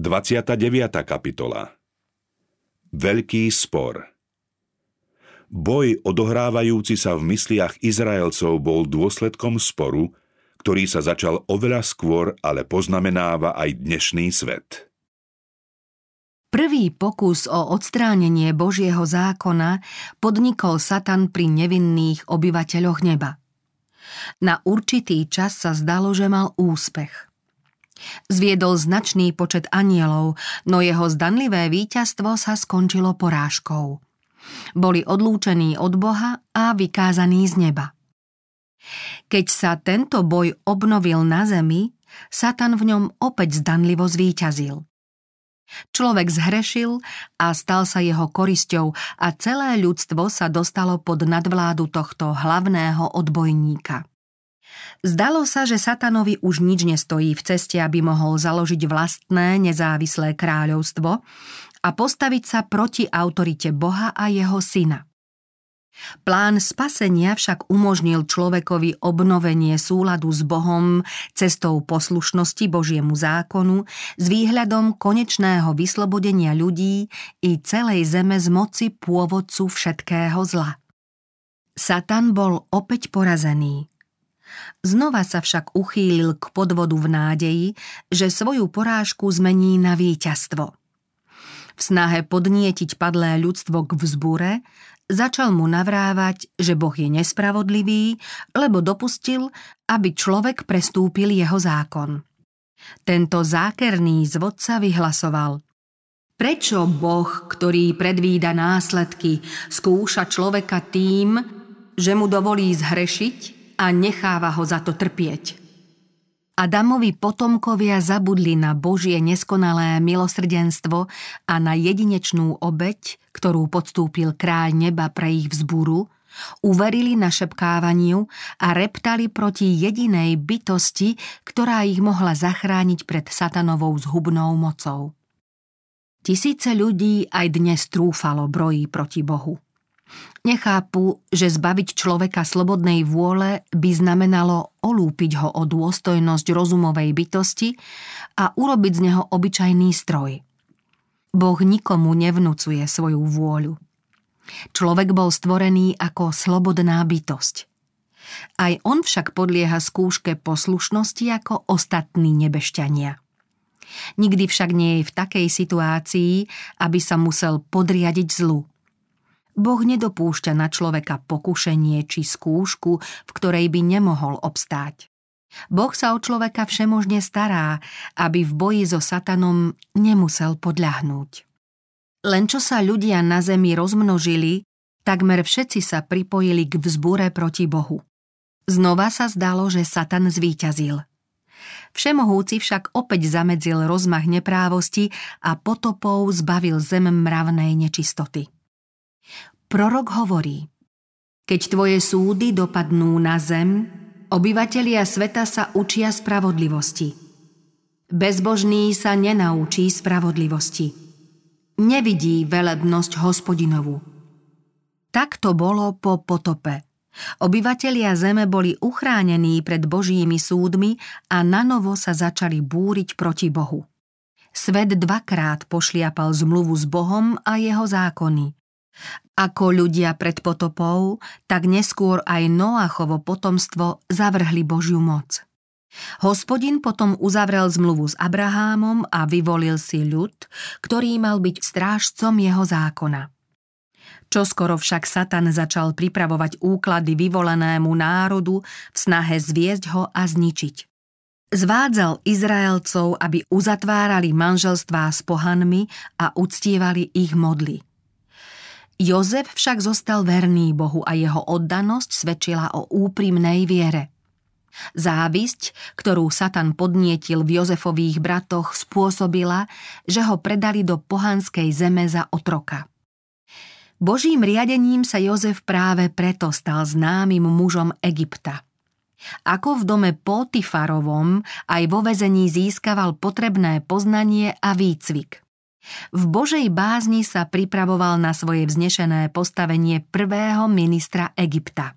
29. kapitola Veľký spor Boj odohrávajúci sa v mysliach Izraelcov bol dôsledkom sporu, ktorý sa začal oveľa skôr, ale poznamenáva aj dnešný svet. Prvý pokus o odstránenie Božieho zákona podnikol Satan pri nevinných obyvateľoch neba. Na určitý čas sa zdalo, že mal úspech – Zviedol značný počet anielov, no jeho zdanlivé víťazstvo sa skončilo porážkou. Boli odlúčení od Boha a vykázaní z neba. Keď sa tento boj obnovil na zemi, Satan v ňom opäť zdanlivo zvíťazil. Človek zhrešil a stal sa jeho korisťou a celé ľudstvo sa dostalo pod nadvládu tohto hlavného odbojníka. Zdalo sa, že satanovi už nič nestojí v ceste, aby mohol založiť vlastné nezávislé kráľovstvo a postaviť sa proti autorite Boha a jeho syna. Plán spasenia však umožnil človekovi obnovenie súladu s Bohom cestou poslušnosti Božiemu zákonu s výhľadom konečného vyslobodenia ľudí i celej zeme z moci pôvodcu všetkého zla. Satan bol opäť porazený. Znova sa však uchýlil k podvodu v nádeji, že svoju porážku zmení na víťazstvo. V snahe podnietiť padlé ľudstvo k vzbure, začal mu navrávať, že Boh je nespravodlivý, lebo dopustil, aby človek prestúpil jeho zákon. Tento zákerný zvodca vyhlasoval – Prečo Boh, ktorý predvída následky, skúša človeka tým, že mu dovolí zhrešiť a necháva ho za to trpieť. Adamovi potomkovia zabudli na Božie neskonalé milosrdenstvo a na jedinečnú obeď, ktorú podstúpil kráľ neba pre ich vzburu, uverili na šepkávaniu a reptali proti jedinej bytosti, ktorá ich mohla zachrániť pred satanovou zhubnou mocou. Tisíce ľudí aj dnes trúfalo brojí proti Bohu. Nechápu, že zbaviť človeka slobodnej vôle by znamenalo olúpiť ho o dôstojnosť rozumovej bytosti a urobiť z neho obyčajný stroj. Boh nikomu nevnúcuje svoju vôľu. Človek bol stvorený ako slobodná bytosť. Aj on však podlieha skúške poslušnosti ako ostatní nebešťania. Nikdy však nie je v takej situácii, aby sa musel podriadiť zlu – Boh nedopúšťa na človeka pokušenie či skúšku, v ktorej by nemohol obstáť. Boh sa o človeka všemožne stará, aby v boji so satanom nemusel podľahnúť. Len čo sa ľudia na zemi rozmnožili, takmer všetci sa pripojili k vzbúre proti Bohu. Znova sa zdalo, že Satan zvíťazil. Všemohúci však opäť zamedzil rozmach neprávosti a potopou zbavil zem mravnej nečistoty. Prorok hovorí, keď tvoje súdy dopadnú na zem, obyvatelia sveta sa učia spravodlivosti. Bezbožný sa nenaučí spravodlivosti. Nevidí velebnosť hospodinovu. Tak to bolo po potope. Obyvatelia zeme boli uchránení pred božími súdmi a nanovo sa začali búriť proti Bohu. Svet dvakrát pošliapal zmluvu s Bohom a jeho zákony. Ako ľudia pred potopou, tak neskôr aj Noachovo potomstvo zavrhli Božiu moc. Hospodin potom uzavrel zmluvu s Abrahámom a vyvolil si ľud, ktorý mal byť strážcom jeho zákona. Čoskoro však Satan začal pripravovať úklady vyvolenému národu v snahe zviesť ho a zničiť. Zvádzal Izraelcov, aby uzatvárali manželstvá s pohanmi a uctievali ich modly – Jozef však zostal verný Bohu a jeho oddanosť svedčila o úprimnej viere. Závisť, ktorú Satan podnietil v Jozefových bratoch, spôsobila, že ho predali do pohanskej zeme za otroka. Božím riadením sa Jozef práve preto stal známym mužom Egypta. Ako v dome Potifarovom aj vo vezení získaval potrebné poznanie a výcvik. V Božej bázni sa pripravoval na svoje vznešené postavenie prvého ministra Egypta.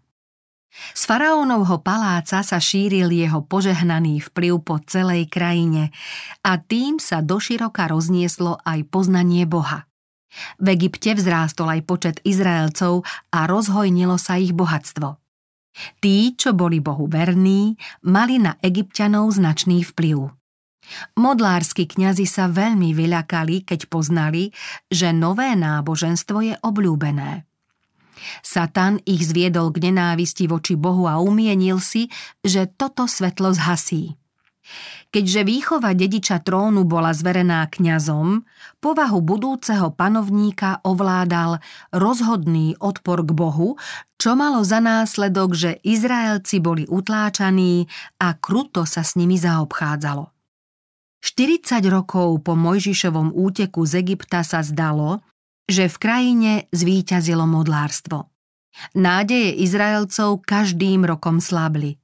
Z faraónovho paláca sa šíril jeho požehnaný vplyv po celej krajine a tým sa doširoka roznieslo aj poznanie Boha. V Egypte vzrástol aj počet Izraelcov a rozhojnilo sa ich bohatstvo. Tí, čo boli Bohu verní, mali na egyptianov značný vplyv. Modlársky kňazi sa veľmi vyľakali, keď poznali, že nové náboženstvo je obľúbené. Satan ich zviedol k nenávisti voči Bohu a umienil si, že toto svetlo zhasí. Keďže výchova dediča trónu bola zverená kňazom, povahu budúceho panovníka ovládal rozhodný odpor k Bohu, čo malo za následok, že Izraelci boli utláčaní a kruto sa s nimi zaobchádzalo. 40 rokov po Mojžišovom úteku z Egypta sa zdalo, že v krajine zvíťazilo modlárstvo. Nádeje Izraelcov každým rokom slabli.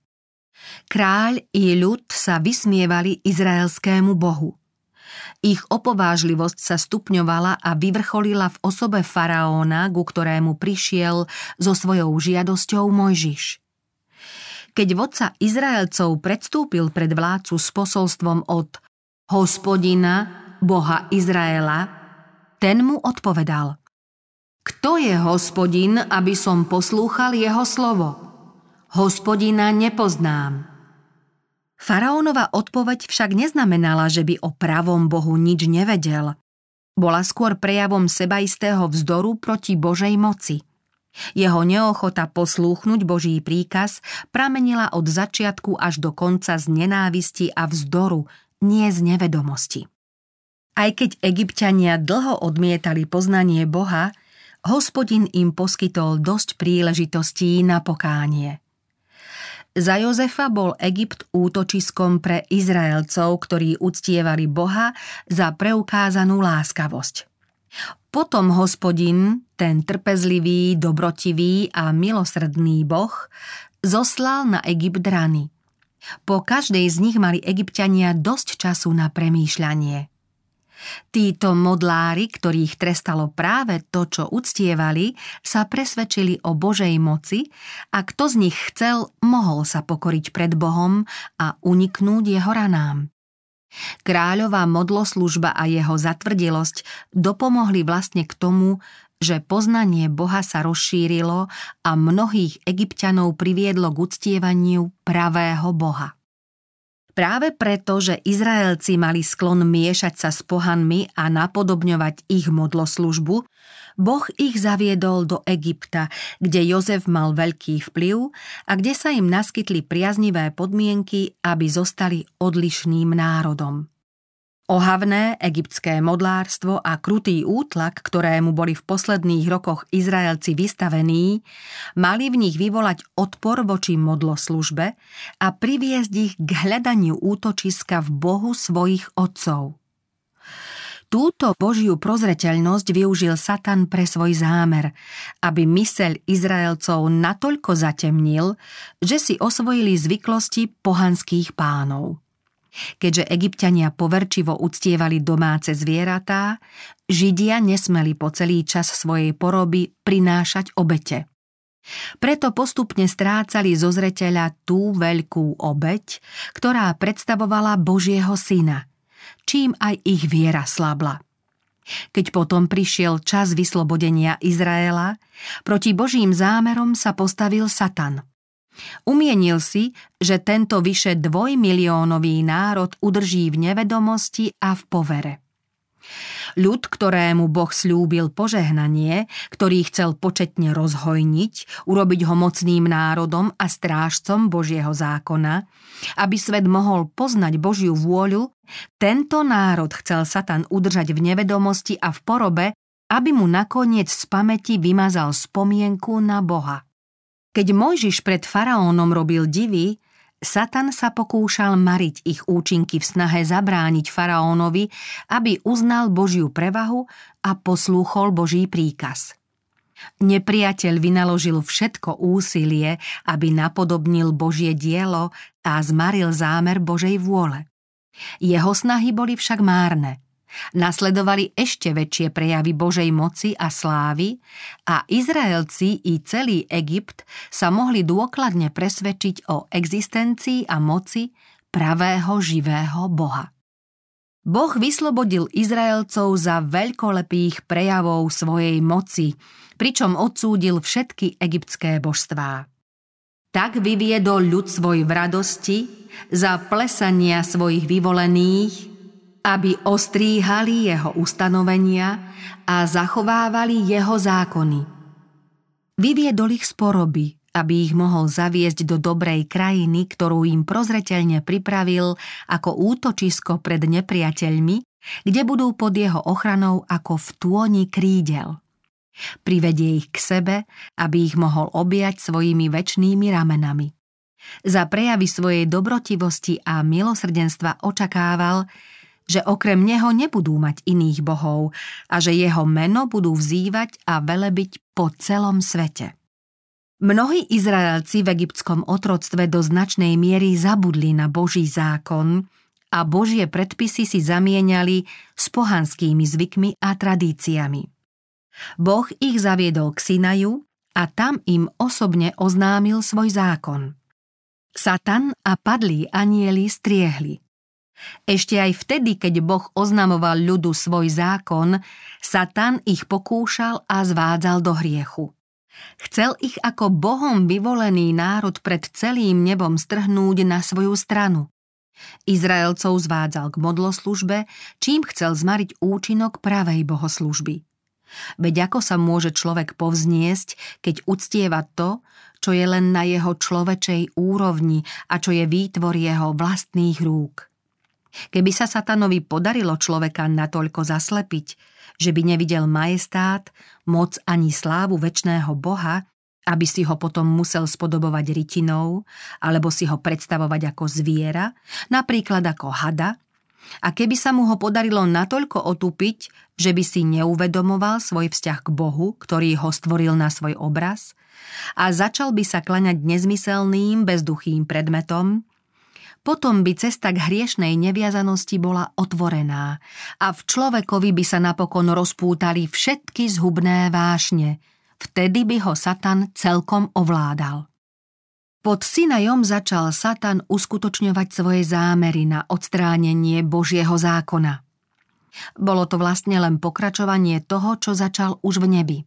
Kráľ i ľud sa vysmievali izraelskému bohu. Ich opovážlivosť sa stupňovala a vyvrcholila v osobe faraóna, ku ktorému prišiel so svojou žiadosťou Mojžiš. Keď vodca Izraelcov predstúpil pred vládcu s posolstvom od hospodina, boha Izraela, ten mu odpovedal Kto je hospodin, aby som poslúchal jeho slovo? Hospodina nepoznám. Faraónova odpoveď však neznamenala, že by o pravom Bohu nič nevedel. Bola skôr prejavom sebaistého vzdoru proti Božej moci. Jeho neochota poslúchnuť Boží príkaz pramenila od začiatku až do konca z nenávisti a vzdoru, nie z nevedomosti. Aj keď egyptiania dlho odmietali poznanie Boha, hospodin im poskytol dosť príležitostí na pokánie. Za Jozefa bol Egypt útočiskom pre Izraelcov, ktorí uctievali Boha za preukázanú láskavosť. Potom hospodin, ten trpezlivý, dobrotivý a milosrdný boh, zoslal na Egypt rany. Po každej z nich mali egyptiania dosť času na premýšľanie. Títo modlári, ktorých trestalo práve to, čo uctievali, sa presvedčili o Božej moci a kto z nich chcel, mohol sa pokoriť pred Bohom a uniknúť jeho ranám. Kráľová modloslužba a jeho zatvrdilosť dopomohli vlastne k tomu, že poznanie Boha sa rozšírilo a mnohých egyptianov priviedlo k uctievaniu pravého Boha. Práve preto, že Izraelci mali sklon miešať sa s pohanmi a napodobňovať ich modloslužbu, Boh ich zaviedol do Egypta, kde Jozef mal veľký vplyv a kde sa im naskytli priaznivé podmienky, aby zostali odlišným národom. Ohavné egyptské modlárstvo a krutý útlak, ktorému boli v posledných rokoch Izraelci vystavení, mali v nich vyvolať odpor voči modloslužbe a priviesť ich k hľadaniu útočiska v Bohu svojich otcov. Túto Božiu prozreteľnosť využil Satan pre svoj zámer, aby myseľ Izraelcov natoľko zatemnil, že si osvojili zvyklosti pohanských pánov. Keďže egyptiania poverčivo uctievali domáce zvieratá, Židia nesmeli po celý čas svojej poroby prinášať obete. Preto postupne strácali zo zreteľa tú veľkú obeť, ktorá predstavovala Božieho syna, čím aj ich viera slabla. Keď potom prišiel čas vyslobodenia Izraela, proti Božím zámerom sa postavil Satan – Umienil si, že tento vyše dvojmiliónový národ udrží v nevedomosti a v povere. Ľud, ktorému Boh slúbil požehnanie, ktorý chcel početne rozhojniť, urobiť ho mocným národom a strážcom Božieho zákona, aby svet mohol poznať Božiu vôľu, tento národ chcel Satan udržať v nevedomosti a v porobe, aby mu nakoniec z pamäti vymazal spomienku na Boha. Keď Mojžiš pred faraónom robil divy, Satan sa pokúšal mariť ich účinky v snahe zabrániť faraónovi, aby uznal Božiu prevahu a poslúchol Boží príkaz. Nepriateľ vynaložil všetko úsilie, aby napodobnil Božie dielo a zmaril zámer Božej vôle. Jeho snahy boli však márne. Nasledovali ešte väčšie prejavy Božej moci a slávy a Izraelci i celý Egypt sa mohli dôkladne presvedčiť o existencii a moci pravého živého Boha. Boh vyslobodil Izraelcov za veľkolepých prejavov svojej moci, pričom odsúdil všetky egyptské božstvá. Tak vyviedol ľud svoj v radosti za plesania svojich vyvolených aby ostríhali jeho ustanovenia a zachovávali jeho zákony. Vyviedol ich z aby ich mohol zaviesť do dobrej krajiny, ktorú im prozreteľne pripravil ako útočisko pred nepriateľmi, kde budú pod jeho ochranou ako v tôni krídel. Privedie ich k sebe, aby ich mohol objať svojimi väčšnými ramenami. Za prejavy svojej dobrotivosti a milosrdenstva očakával, že okrem neho nebudú mať iných bohov a že jeho meno budú vzývať a velebiť po celom svete. Mnohí Izraelci v egyptskom otroctve do značnej miery zabudli na Boží zákon a Božie predpisy si zamieniali s pohanskými zvykmi a tradíciami. Boh ich zaviedol k Sinaju a tam im osobne oznámil svoj zákon. Satan a padlí anieli striehli – ešte aj vtedy, keď Boh oznamoval ľudu svoj zákon, Satan ich pokúšal a zvádzal do hriechu. Chcel ich ako Bohom vyvolený národ pred celým nebom strhnúť na svoju stranu. Izraelcov zvádzal k modloslužbe, čím chcel zmariť účinok pravej bohoslužby. Veď ako sa môže človek povzniesť, keď uctieva to, čo je len na jeho človečej úrovni a čo je výtvor jeho vlastných rúk. Keby sa satanovi podarilo človeka natoľko zaslepiť, že by nevidel majestát, moc ani slávu väčšného Boha, aby si ho potom musel spodobovať rytinou, alebo si ho predstavovať ako zviera, napríklad ako hada, a keby sa mu ho podarilo natoľko otupiť, že by si neuvedomoval svoj vzťah k Bohu, ktorý ho stvoril na svoj obraz, a začal by sa klaňať nezmyselným, bezduchým predmetom, potom by cesta k hriešnej neviazanosti bola otvorená a v človekovi by sa napokon rozpútali všetky zhubné vášne. Vtedy by ho Satan celkom ovládal. Pod Sinajom začal Satan uskutočňovať svoje zámery na odstránenie Božieho zákona. Bolo to vlastne len pokračovanie toho, čo začal už v nebi.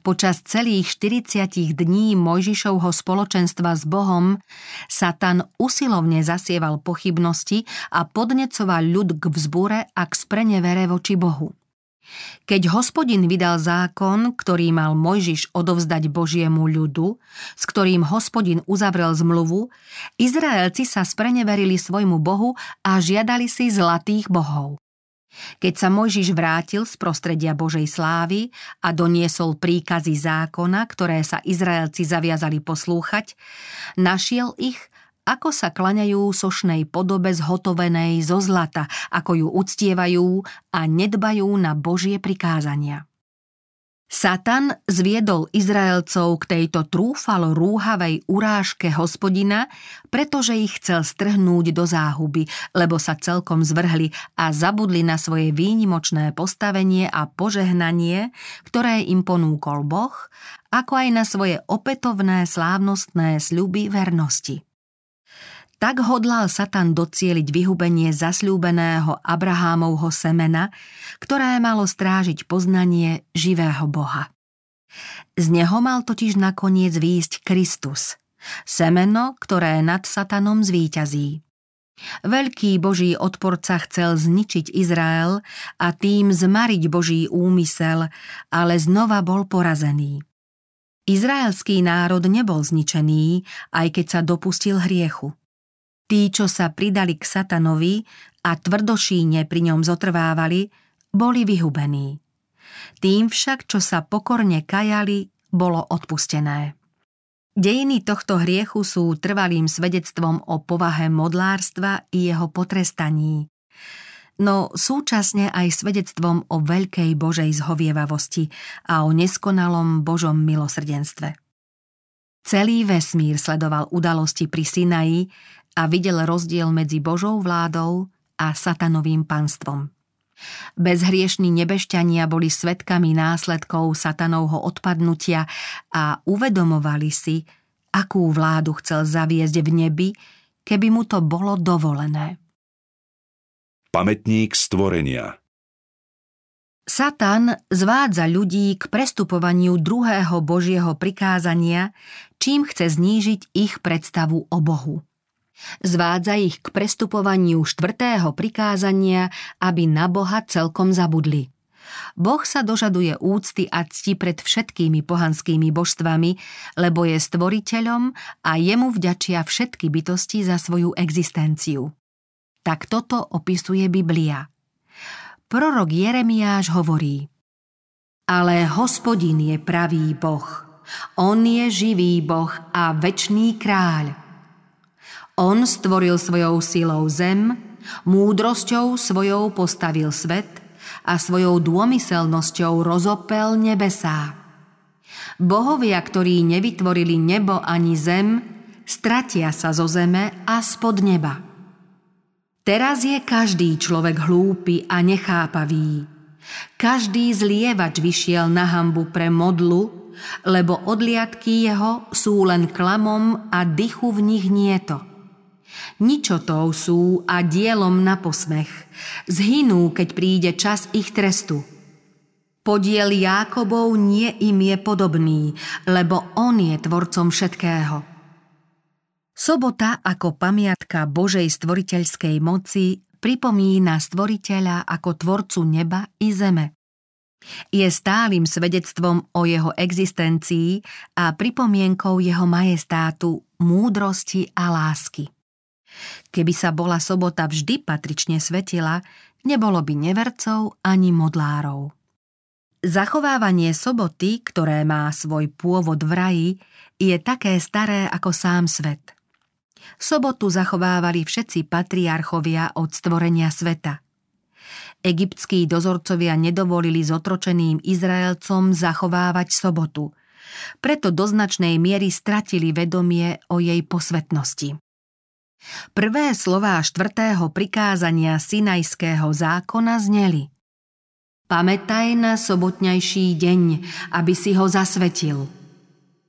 Počas celých 40 dní Mojžišovho spoločenstva s Bohom Satan usilovne zasieval pochybnosti a podnecoval ľud k vzbure a k sprenevere voči Bohu. Keď hospodin vydal zákon, ktorý mal Mojžiš odovzdať Božiemu ľudu, s ktorým hospodin uzavrel zmluvu, Izraelci sa spreneverili svojmu Bohu a žiadali si zlatých bohov. Keď sa Mojžiš vrátil z prostredia Božej slávy a doniesol príkazy zákona, ktoré sa Izraelci zaviazali poslúchať, našiel ich, ako sa klaňajú sošnej podobe zhotovenej zo zlata, ako ju uctievajú a nedbajú na Božie prikázania. Satan zviedol Izraelcov k tejto trúfalo rúhavej urážke hospodina, pretože ich chcel strhnúť do záhuby, lebo sa celkom zvrhli a zabudli na svoje výnimočné postavenie a požehnanie, ktoré im ponúkol Boh, ako aj na svoje opätovné slávnostné sľuby vernosti. Tak hodlal Satan docieliť vyhubenie zasľúbeného Abrahámovho semena, ktoré malo strážiť poznanie živého Boha. Z neho mal totiž nakoniec výjsť Kristus, semeno, ktoré nad Satanom zvíťazí. Veľký boží odporca chcel zničiť Izrael a tým zmariť boží úmysel, ale znova bol porazený. Izraelský národ nebol zničený, aj keď sa dopustil hriechu. Tí, čo sa pridali k satanovi a tvrdošíne pri ňom zotrvávali, boli vyhubení. Tým však, čo sa pokorne kajali, bolo odpustené. Dejiny tohto hriechu sú trvalým svedectvom o povahe modlárstva i jeho potrestaní, no súčasne aj svedectvom o veľkej Božej zhovievavosti a o neskonalom Božom milosrdenstve. Celý vesmír sledoval udalosti pri Sinaji a videl rozdiel medzi Božou vládou a satanovým panstvom. Bezhriešní nebešťania boli svetkami následkov satanovho odpadnutia a uvedomovali si, akú vládu chcel zaviesť v nebi, keby mu to bolo dovolené. Pamätník stvorenia Satan zvádza ľudí k prestupovaniu druhého Božieho prikázania, čím chce znížiť ich predstavu o Bohu. Zvádza ich k prestupovaniu štvrtého prikázania, aby na Boha celkom zabudli. Boh sa dožaduje úcty a cti pred všetkými pohanskými božstvami, lebo je stvoriteľom a jemu vďačia všetky bytosti za svoju existenciu. Tak toto opisuje Biblia. Prorok Jeremiáš hovorí Ale hospodin je pravý Boh, on je živý Boh a večný kráľ. On stvoril svojou silou zem, múdrosťou svojou postavil svet a svojou dômyselnosťou rozopel nebesá. Bohovia, ktorí nevytvorili nebo ani zem, stratia sa zo zeme a spod neba. Teraz je každý človek hlúpy a nechápavý. Každý zlievač vyšiel na hambu pre modlu, lebo odliadky jeho sú len klamom a dychu v nich nieto. Ničotou sú a dielom na posmech. Zhynú, keď príde čas ich trestu. Podiel Jákobov nie im je podobný, lebo on je tvorcom všetkého. Sobota ako pamiatka Božej stvoriteľskej moci pripomína stvoriteľa ako tvorcu neba i zeme. Je stálym svedectvom o jeho existencii a pripomienkou jeho majestátu, múdrosti a lásky. Keby sa bola sobota vždy patrične svetila, nebolo by nevercov ani modlárov. Zachovávanie soboty, ktoré má svoj pôvod v raji, je také staré ako sám svet – Sobotu zachovávali všetci patriarchovia od stvorenia sveta. Egyptskí dozorcovia nedovolili zotročeným Izraelcom zachovávať sobotu. Preto do značnej miery stratili vedomie o jej posvetnosti. Prvé slová štvrtého prikázania Sinajského zákona zneli Pamätaj na sobotňajší deň, aby si ho zasvetil –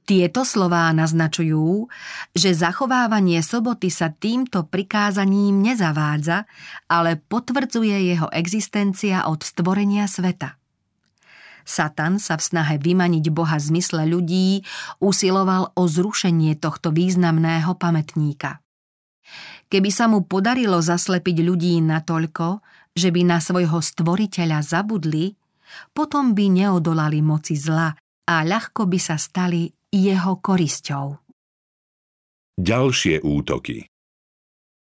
tieto slová naznačujú, že zachovávanie soboty sa týmto prikázaním nezavádza, ale potvrdzuje jeho existencia od stvorenia sveta. Satan sa v snahe vymaniť Boha z mysle ľudí usiloval o zrušenie tohto významného pamätníka. Keby sa mu podarilo zaslepiť ľudí natoľko, že by na svojho stvoriteľa zabudli, potom by neodolali moci zla a ľahko by sa stali jeho korisťou. Ďalšie útoky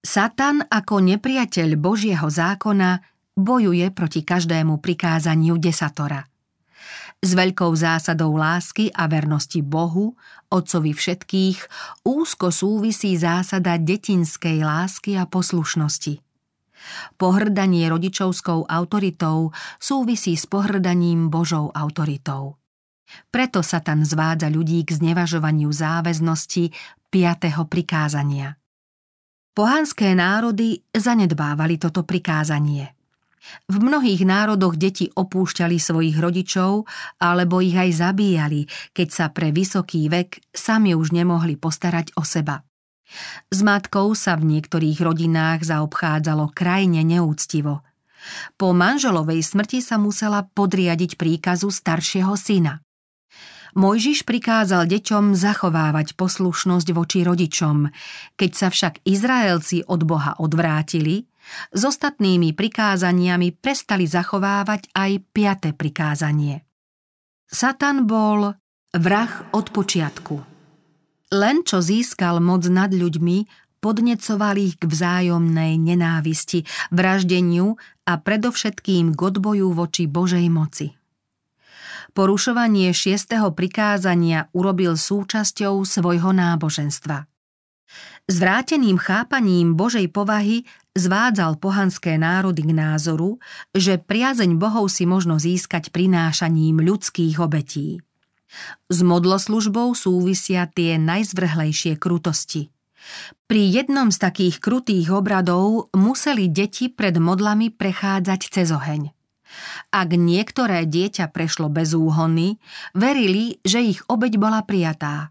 Satan ako nepriateľ Božieho zákona bojuje proti každému prikázaniu desatora. S veľkou zásadou lásky a vernosti Bohu, Otcovi všetkých, úzko súvisí zásada detinskej lásky a poslušnosti. Pohrdanie rodičovskou autoritou súvisí s pohrdaním Božou autoritou. Preto Satan zvádza ľudí k znevažovaniu záväznosti 5. prikázania. Pohanské národy zanedbávali toto prikázanie. V mnohých národoch deti opúšťali svojich rodičov alebo ich aj zabíjali, keď sa pre vysoký vek sami už nemohli postarať o seba. S matkou sa v niektorých rodinách zaobchádzalo krajne neúctivo. Po manželovej smrti sa musela podriadiť príkazu staršieho syna. Mojžiš prikázal deťom zachovávať poslušnosť voči rodičom. Keď sa však Izraelci od Boha odvrátili, s ostatnými prikázaniami prestali zachovávať aj piaté prikázanie. Satan bol vrah od počiatku. Len čo získal moc nad ľuďmi, podnecoval ich k vzájomnej nenávisti, vraždeniu a predovšetkým k odboju voči Božej moci. Porušovanie šiestého prikázania urobil súčasťou svojho náboženstva. Zvráteným chápaním Božej povahy zvádzal pohanské národy k názoru, že priazeň Bohov si možno získať prinášaním ľudských obetí. S modloslužbou súvisia tie najzvrhlejšie krutosti. Pri jednom z takých krutých obradov museli deti pred modlami prechádzať cez oheň. Ak niektoré dieťa prešlo bez úhony, verili, že ich obeď bola prijatá.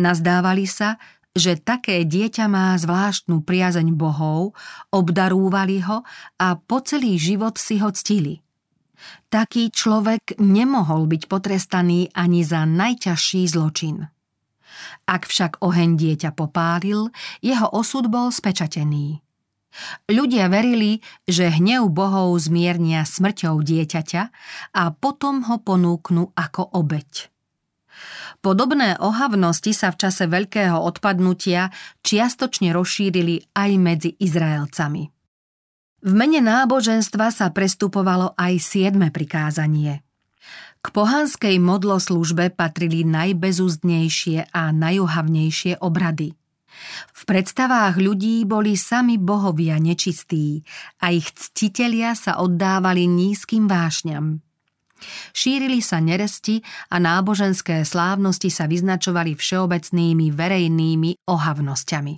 Nazdávali sa, že také dieťa má zvláštnu priazeň bohov, obdarúvali ho a po celý život si ho ctili. Taký človek nemohol byť potrestaný ani za najťažší zločin. Ak však oheň dieťa popálil, jeho osud bol spečatený. Ľudia verili, že hnev bohov zmiernia smrťou dieťaťa a potom ho ponúknú ako obeď. Podobné ohavnosti sa v čase veľkého odpadnutia čiastočne rozšírili aj medzi Izraelcami. V mene náboženstva sa prestupovalo aj siedme prikázanie. K pohanskej modloslužbe patrili najbezúzdnejšie a najuhavnejšie obrady. V predstavách ľudí boli sami bohovia nečistí a ich ctitelia sa oddávali nízkym vášňam. Šírili sa neresti a náboženské slávnosti sa vyznačovali všeobecnými verejnými ohavnosťami.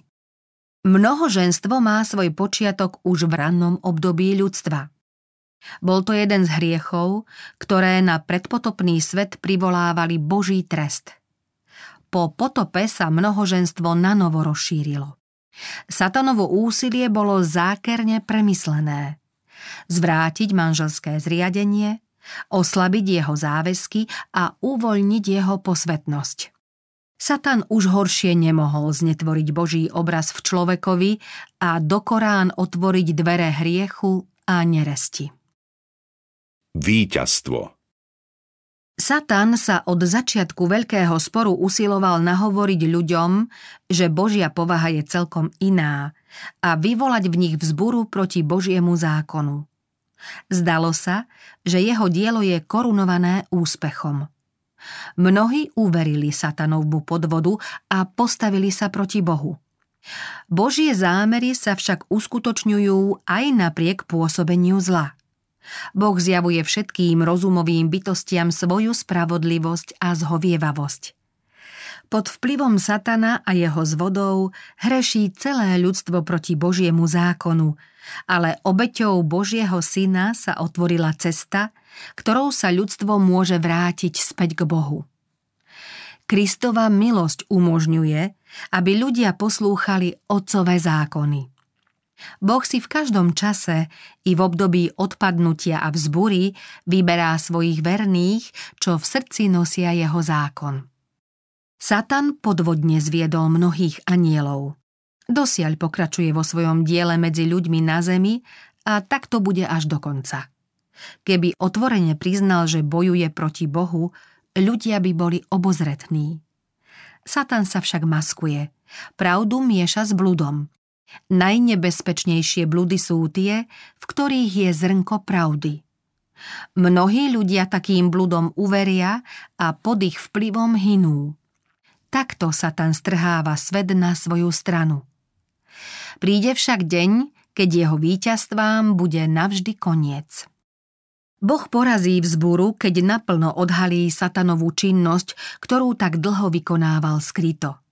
Mnohoženstvo má svoj počiatok už v rannom období ľudstva. Bol to jeden z hriechov, ktoré na predpotopný svet privolávali Boží trest. Po potope sa mnohoženstvo nanovo rozšírilo. Satanovo úsilie bolo zákerne premyslené. Zvrátiť manželské zriadenie, oslabiť jeho záväzky a uvoľniť jeho posvetnosť. Satan už horšie nemohol znetvoriť Boží obraz v človekovi a do Korán otvoriť dvere hriechu a neresti. Výťazstvo Satan sa od začiatku veľkého sporu usiloval nahovoriť ľuďom, že Božia povaha je celkom iná a vyvolať v nich vzburu proti Božiemu zákonu. Zdalo sa, že jeho dielo je korunované úspechom. Mnohí uverili satanovbu podvodu a postavili sa proti Bohu. Božie zámery sa však uskutočňujú aj napriek pôsobeniu zla. Boh zjavuje všetkým rozumovým bytostiam svoju spravodlivosť a zhovievavosť. Pod vplyvom satana a jeho zvodov hreší celé ľudstvo proti Božiemu zákonu, ale obeťou Božieho syna sa otvorila cesta, ktorou sa ľudstvo môže vrátiť späť k Bohu. Kristova milosť umožňuje, aby ľudia poslúchali otcové zákony. Boh si v každom čase i v období odpadnutia a vzbury vyberá svojich verných, čo v srdci nosia jeho zákon. Satan podvodne zviedol mnohých anielov. Dosiaľ pokračuje vo svojom diele medzi ľuďmi na zemi a tak to bude až do konca. Keby otvorene priznal, že bojuje proti Bohu, ľudia by boli obozretní. Satan sa však maskuje. Pravdu mieša s bludom. Najnebezpečnejšie bludy sú tie, v ktorých je zrnko pravdy. Mnohí ľudia takým bludom uveria a pod ich vplyvom hinú. Takto sa tam strháva svet na svoju stranu. Príde však deň, keď jeho víťazstvám bude navždy koniec. Boh porazí vzburu, keď naplno odhalí satanovú činnosť, ktorú tak dlho vykonával skryto.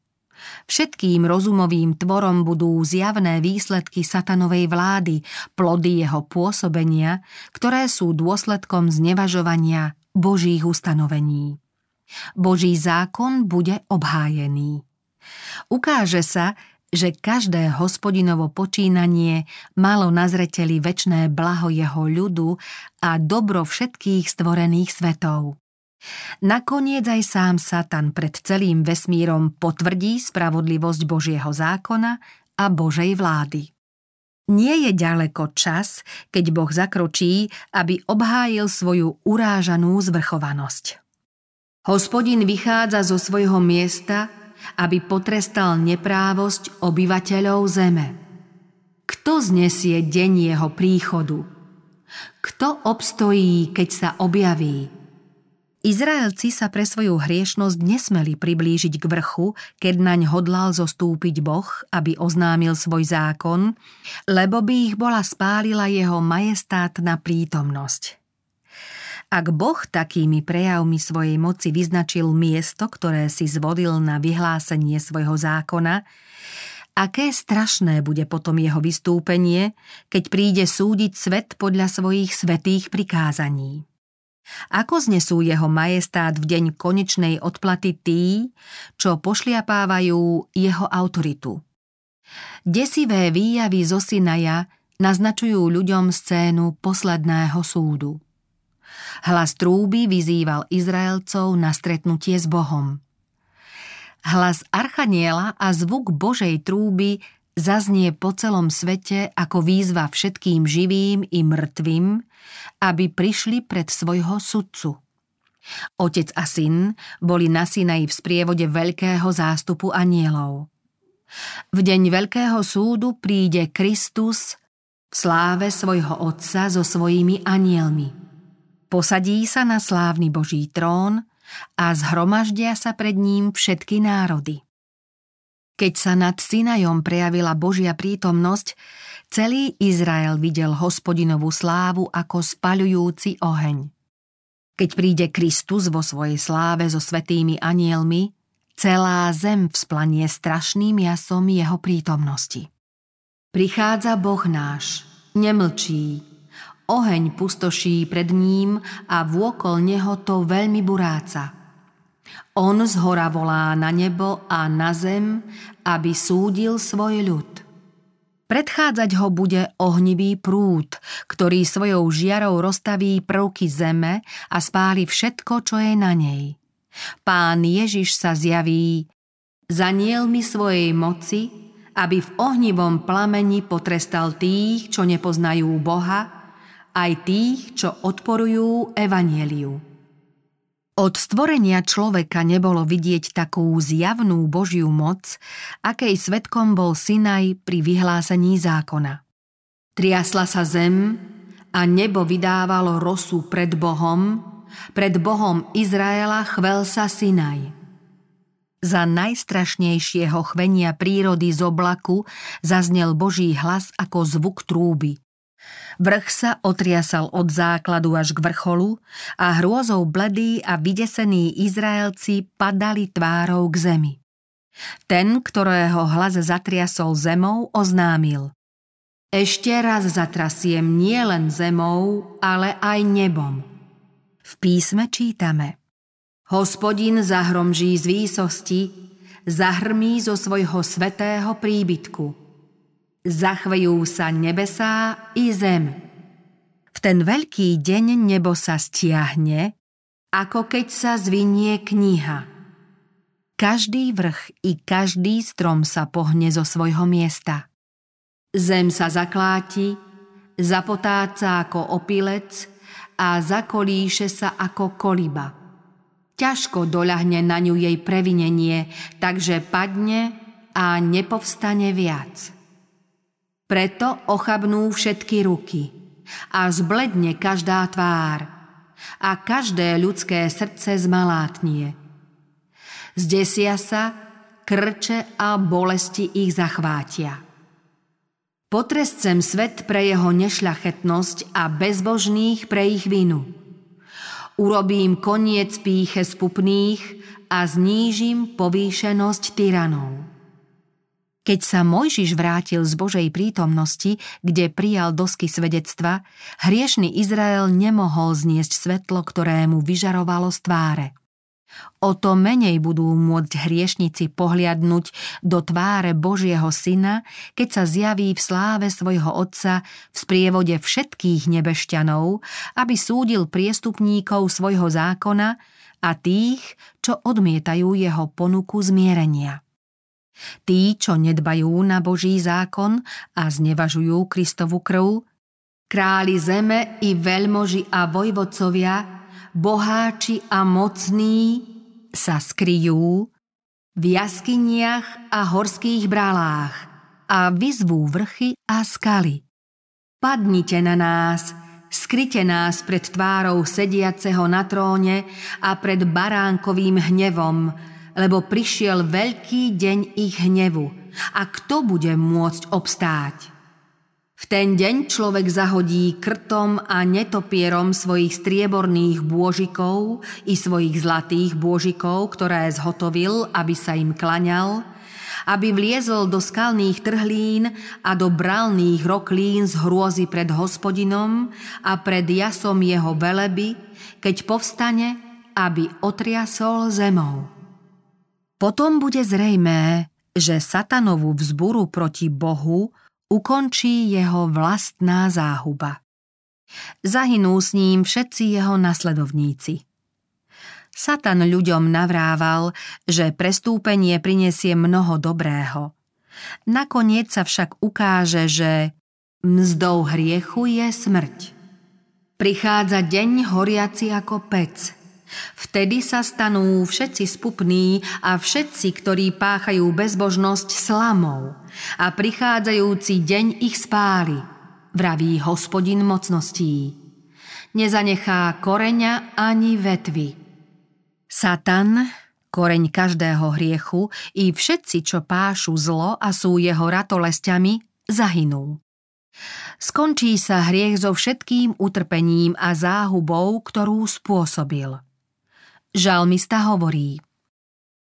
Všetkým rozumovým tvorom budú zjavné výsledky satanovej vlády, plody jeho pôsobenia, ktoré sú dôsledkom znevažovania Božích ustanovení. Boží zákon bude obhájený. Ukáže sa, že každé hospodinovo počínanie malo na zreteli väčné blaho jeho ľudu a dobro všetkých stvorených svetov. Nakoniec aj sám Satan pred celým vesmírom potvrdí spravodlivosť Božieho zákona a Božej vlády. Nie je ďaleko čas, keď Boh zakročí, aby obhájil svoju urážanú zvrchovanosť. Hospodin vychádza zo svojho miesta, aby potrestal neprávosť obyvateľov zeme. Kto znesie deň jeho príchodu? Kto obstojí, keď sa objaví? Izraelci sa pre svoju hriešnosť nesmeli priblížiť k vrchu, keď naň hodlal zostúpiť Boh, aby oznámil svoj zákon, lebo by ich bola spálila jeho majestátna prítomnosť. Ak Boh takými prejavmi svojej moci vyznačil miesto, ktoré si zvodil na vyhlásenie svojho zákona, Aké strašné bude potom jeho vystúpenie, keď príde súdiť svet podľa svojich svetých prikázaní. Ako znesú jeho majestát v deň konečnej odplaty tí, čo pošliapávajú jeho autoritu. Desivé výjavy zo Sinaja naznačujú ľuďom scénu posledného súdu. Hlas trúby vyzýval Izraelcov na stretnutie s Bohom. Hlas Archaniela a zvuk Božej trúby zaznie po celom svete ako výzva všetkým živým i mŕtvým, aby prišli pred svojho sudcu. Otec a syn boli na Sinaji v sprievode veľkého zástupu anielov. V deň veľkého súdu príde Kristus v sláve svojho Otca so svojimi anielmi. Posadí sa na slávny Boží trón a zhromaždia sa pred ním všetky národy. Keď sa nad Sinajom prejavila Božia prítomnosť, celý Izrael videl hospodinovú slávu ako spaľujúci oheň. Keď príde Kristus vo svojej sláve so svetými anielmi, celá zem vzplanie strašným jasom jeho prítomnosti. Prichádza Boh náš, nemlčí, Oheň pustoší pred ním a vôkol neho to veľmi buráca. On z hora volá na nebo a na zem, aby súdil svoj ľud. Predchádzať ho bude ohnivý prúd, ktorý svojou žiarou rozstaví prvky zeme a spáli všetko, čo je na nej. Pán Ježiš sa zjaví za nielmi svojej moci, aby v ohnivom plameni potrestal tých, čo nepoznajú Boha, aj tých, čo odporujú evanieliu. Od stvorenia človeka nebolo vidieť takú zjavnú Božiu moc, akej svetkom bol Sinaj pri vyhlásení zákona. Triasla sa zem a nebo vydávalo rosu pred Bohom, pred Bohom Izraela chvel sa Sinaj. Za najstrašnejšieho chvenia prírody z oblaku zaznel Boží hlas ako zvuk trúby. Vrch sa otriasal od základu až k vrcholu a hrôzou bledí a vydesení Izraelci padali tvárou k zemi. Ten, ktorého hlas zatriasol zemou, oznámil. Ešte raz zatrasiem nielen zemou, ale aj nebom. V písme čítame. Hospodin zahromží z výsosti, zahrmí zo svojho svetého príbytku – Zachvejú sa nebesá i zem. V ten veľký deň nebo sa stiahne, ako keď sa zvinie kniha. Každý vrch i každý strom sa pohne zo svojho miesta. Zem sa zakláti, zapotáca ako opilec a zakolíše sa ako koliba. Ťažko doľahne na ňu jej previnenie, takže padne a nepovstane viac. Preto ochabnú všetky ruky a zbledne každá tvár a každé ľudské srdce zmalátnie. Zdesia sa, krče a bolesti ich zachvátia. Potrescem svet pre jeho nešľachetnosť a bezbožných pre ich vinu. Urobím koniec píche spupných a znížim povýšenosť tyranov. Keď sa Mojžiš vrátil z Božej prítomnosti, kde prijal dosky svedectva, hriešný Izrael nemohol zniesť svetlo, ktoré mu vyžarovalo z tváre. O to menej budú môcť hriešnici pohliadnúť do tváre Božieho Syna, keď sa zjaví v sláve svojho Otca v sprievode všetkých nebešťanov, aby súdil priestupníkov svojho zákona a tých, čo odmietajú jeho ponuku zmierenia. Tí, čo nedbajú na Boží zákon a znevažujú Kristovu krv, králi zeme i veľmoži a vojvodcovia, boháči a mocní sa skryjú v jaskyniach a horských bralách a vyzvú vrchy a skaly. Padnite na nás, skryte nás pred tvárou sediaceho na tróne a pred baránkovým hnevom, lebo prišiel veľký deň ich hnevu a kto bude môcť obstáť? V ten deň človek zahodí krtom a netopierom svojich strieborných bôžikov i svojich zlatých bôžikov, ktoré zhotovil, aby sa im klaňal, aby vliezol do skalných trhlín a do bralných roklín z hrôzy pred hospodinom a pred jasom jeho veleby, keď povstane, aby otriasol zemou. Potom bude zrejmé, že satanovú vzburu proti Bohu ukončí jeho vlastná záhuba. Zahynú s ním všetci jeho nasledovníci. Satan ľuďom navrával, že prestúpenie prinesie mnoho dobrého. Nakoniec sa však ukáže, že mzdou hriechu je smrť. Prichádza deň horiaci ako pec. Vtedy sa stanú všetci spupní a všetci, ktorí páchajú bezbožnosť slamou a prichádzajúci deň ich spáli – vraví hospodin mocností. Nezanechá koreňa ani vetvy. Satan, koreň každého hriechu, i všetci, čo pášu zlo a sú jeho ratolesťami, zahynú. Skončí sa hriech so všetkým utrpením a záhubou, ktorú spôsobil. Žalmista hovorí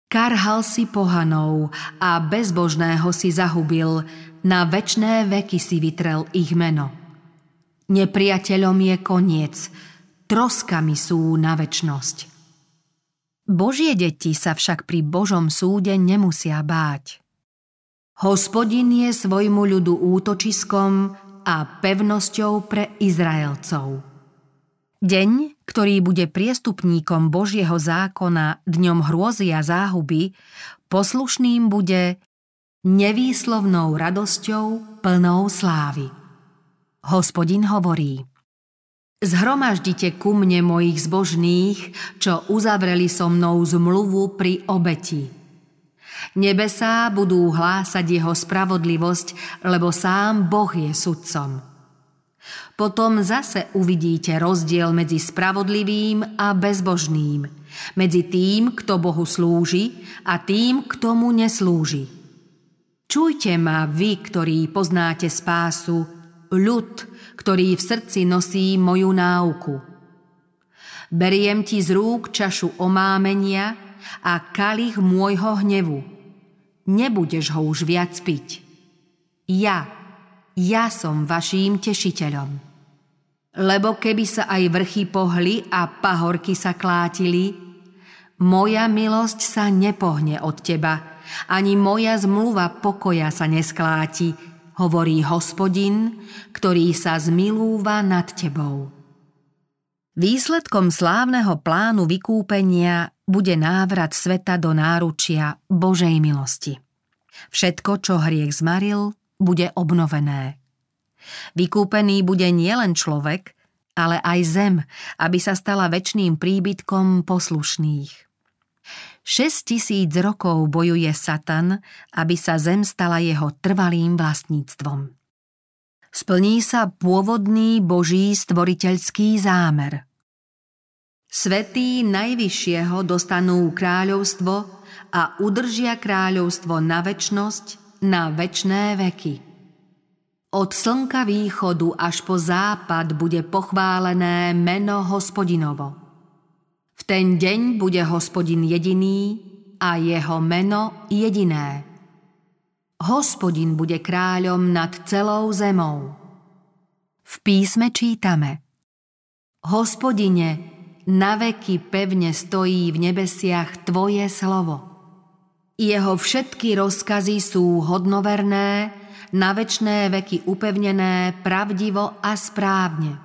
Karhal si pohanou a bezbožného si zahubil, na večné veky si vytrel ich meno. Nepriateľom je koniec, troskami sú na večnosť. Božie deti sa však pri Božom súde nemusia báť. Hospodin je svojmu ľudu útočiskom a pevnosťou pre Izraelcov. Deň, ktorý bude priestupníkom Božieho zákona dňom hrôzy a záhuby, poslušným bude nevýslovnou radosťou plnou slávy. Hospodin hovorí Zhromaždite ku mne mojich zbožných, čo uzavreli so mnou zmluvu pri obeti. Nebesá budú hlásať jeho spravodlivosť, lebo sám Boh je sudcom. Potom zase uvidíte rozdiel medzi spravodlivým a bezbožným, medzi tým, kto Bohu slúži a tým, kto mu neslúži. Čujte ma, vy, ktorí poznáte spásu, ľud, ktorý v srdci nosí moju náuku. Beriem ti z rúk čašu omámenia a kalich môjho hnevu. Nebudeš ho už viac piť. Ja, ja som vaším tešiteľom. Lebo keby sa aj vrchy pohli a pahorky sa klátili, moja milosť sa nepohne od teba – ani moja zmluva pokoja sa neskláti, hovorí hospodin, ktorý sa zmilúva nad tebou. Výsledkom slávneho plánu vykúpenia bude návrat sveta do náručia Božej milosti. Všetko, čo hriech zmaril, bude obnovené. Vykúpený bude nielen človek, ale aj zem, aby sa stala väčným príbytkom poslušných. 6 tisíc rokov bojuje Satan, aby sa zem stala jeho trvalým vlastníctvom. Splní sa pôvodný boží stvoriteľský zámer. Svetí Najvyššieho dostanú kráľovstvo a udržia kráľovstvo na väčnosť, na väčné veky. Od slnka východu až po západ bude pochválené meno hospodinovo. V ten deň bude hospodin jediný a jeho meno jediné. Hospodin bude kráľom nad celou zemou. V písme čítame Hospodine, naveky pevne stojí v nebesiach Tvoje slovo. Jeho všetky rozkazy sú hodnoverné, na večné veky upevnené pravdivo a správne.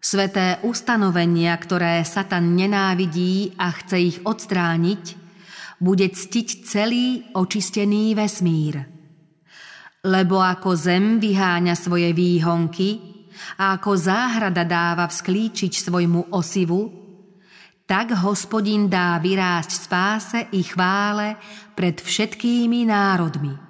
Sveté ustanovenia, ktoré Satan nenávidí a chce ich odstrániť, bude ctiť celý očistený vesmír. Lebo ako zem vyháňa svoje výhonky a ako záhrada dáva vzklíčiť svojmu osivu, tak hospodin dá vyrásť spáse i chvále pred všetkými národmi.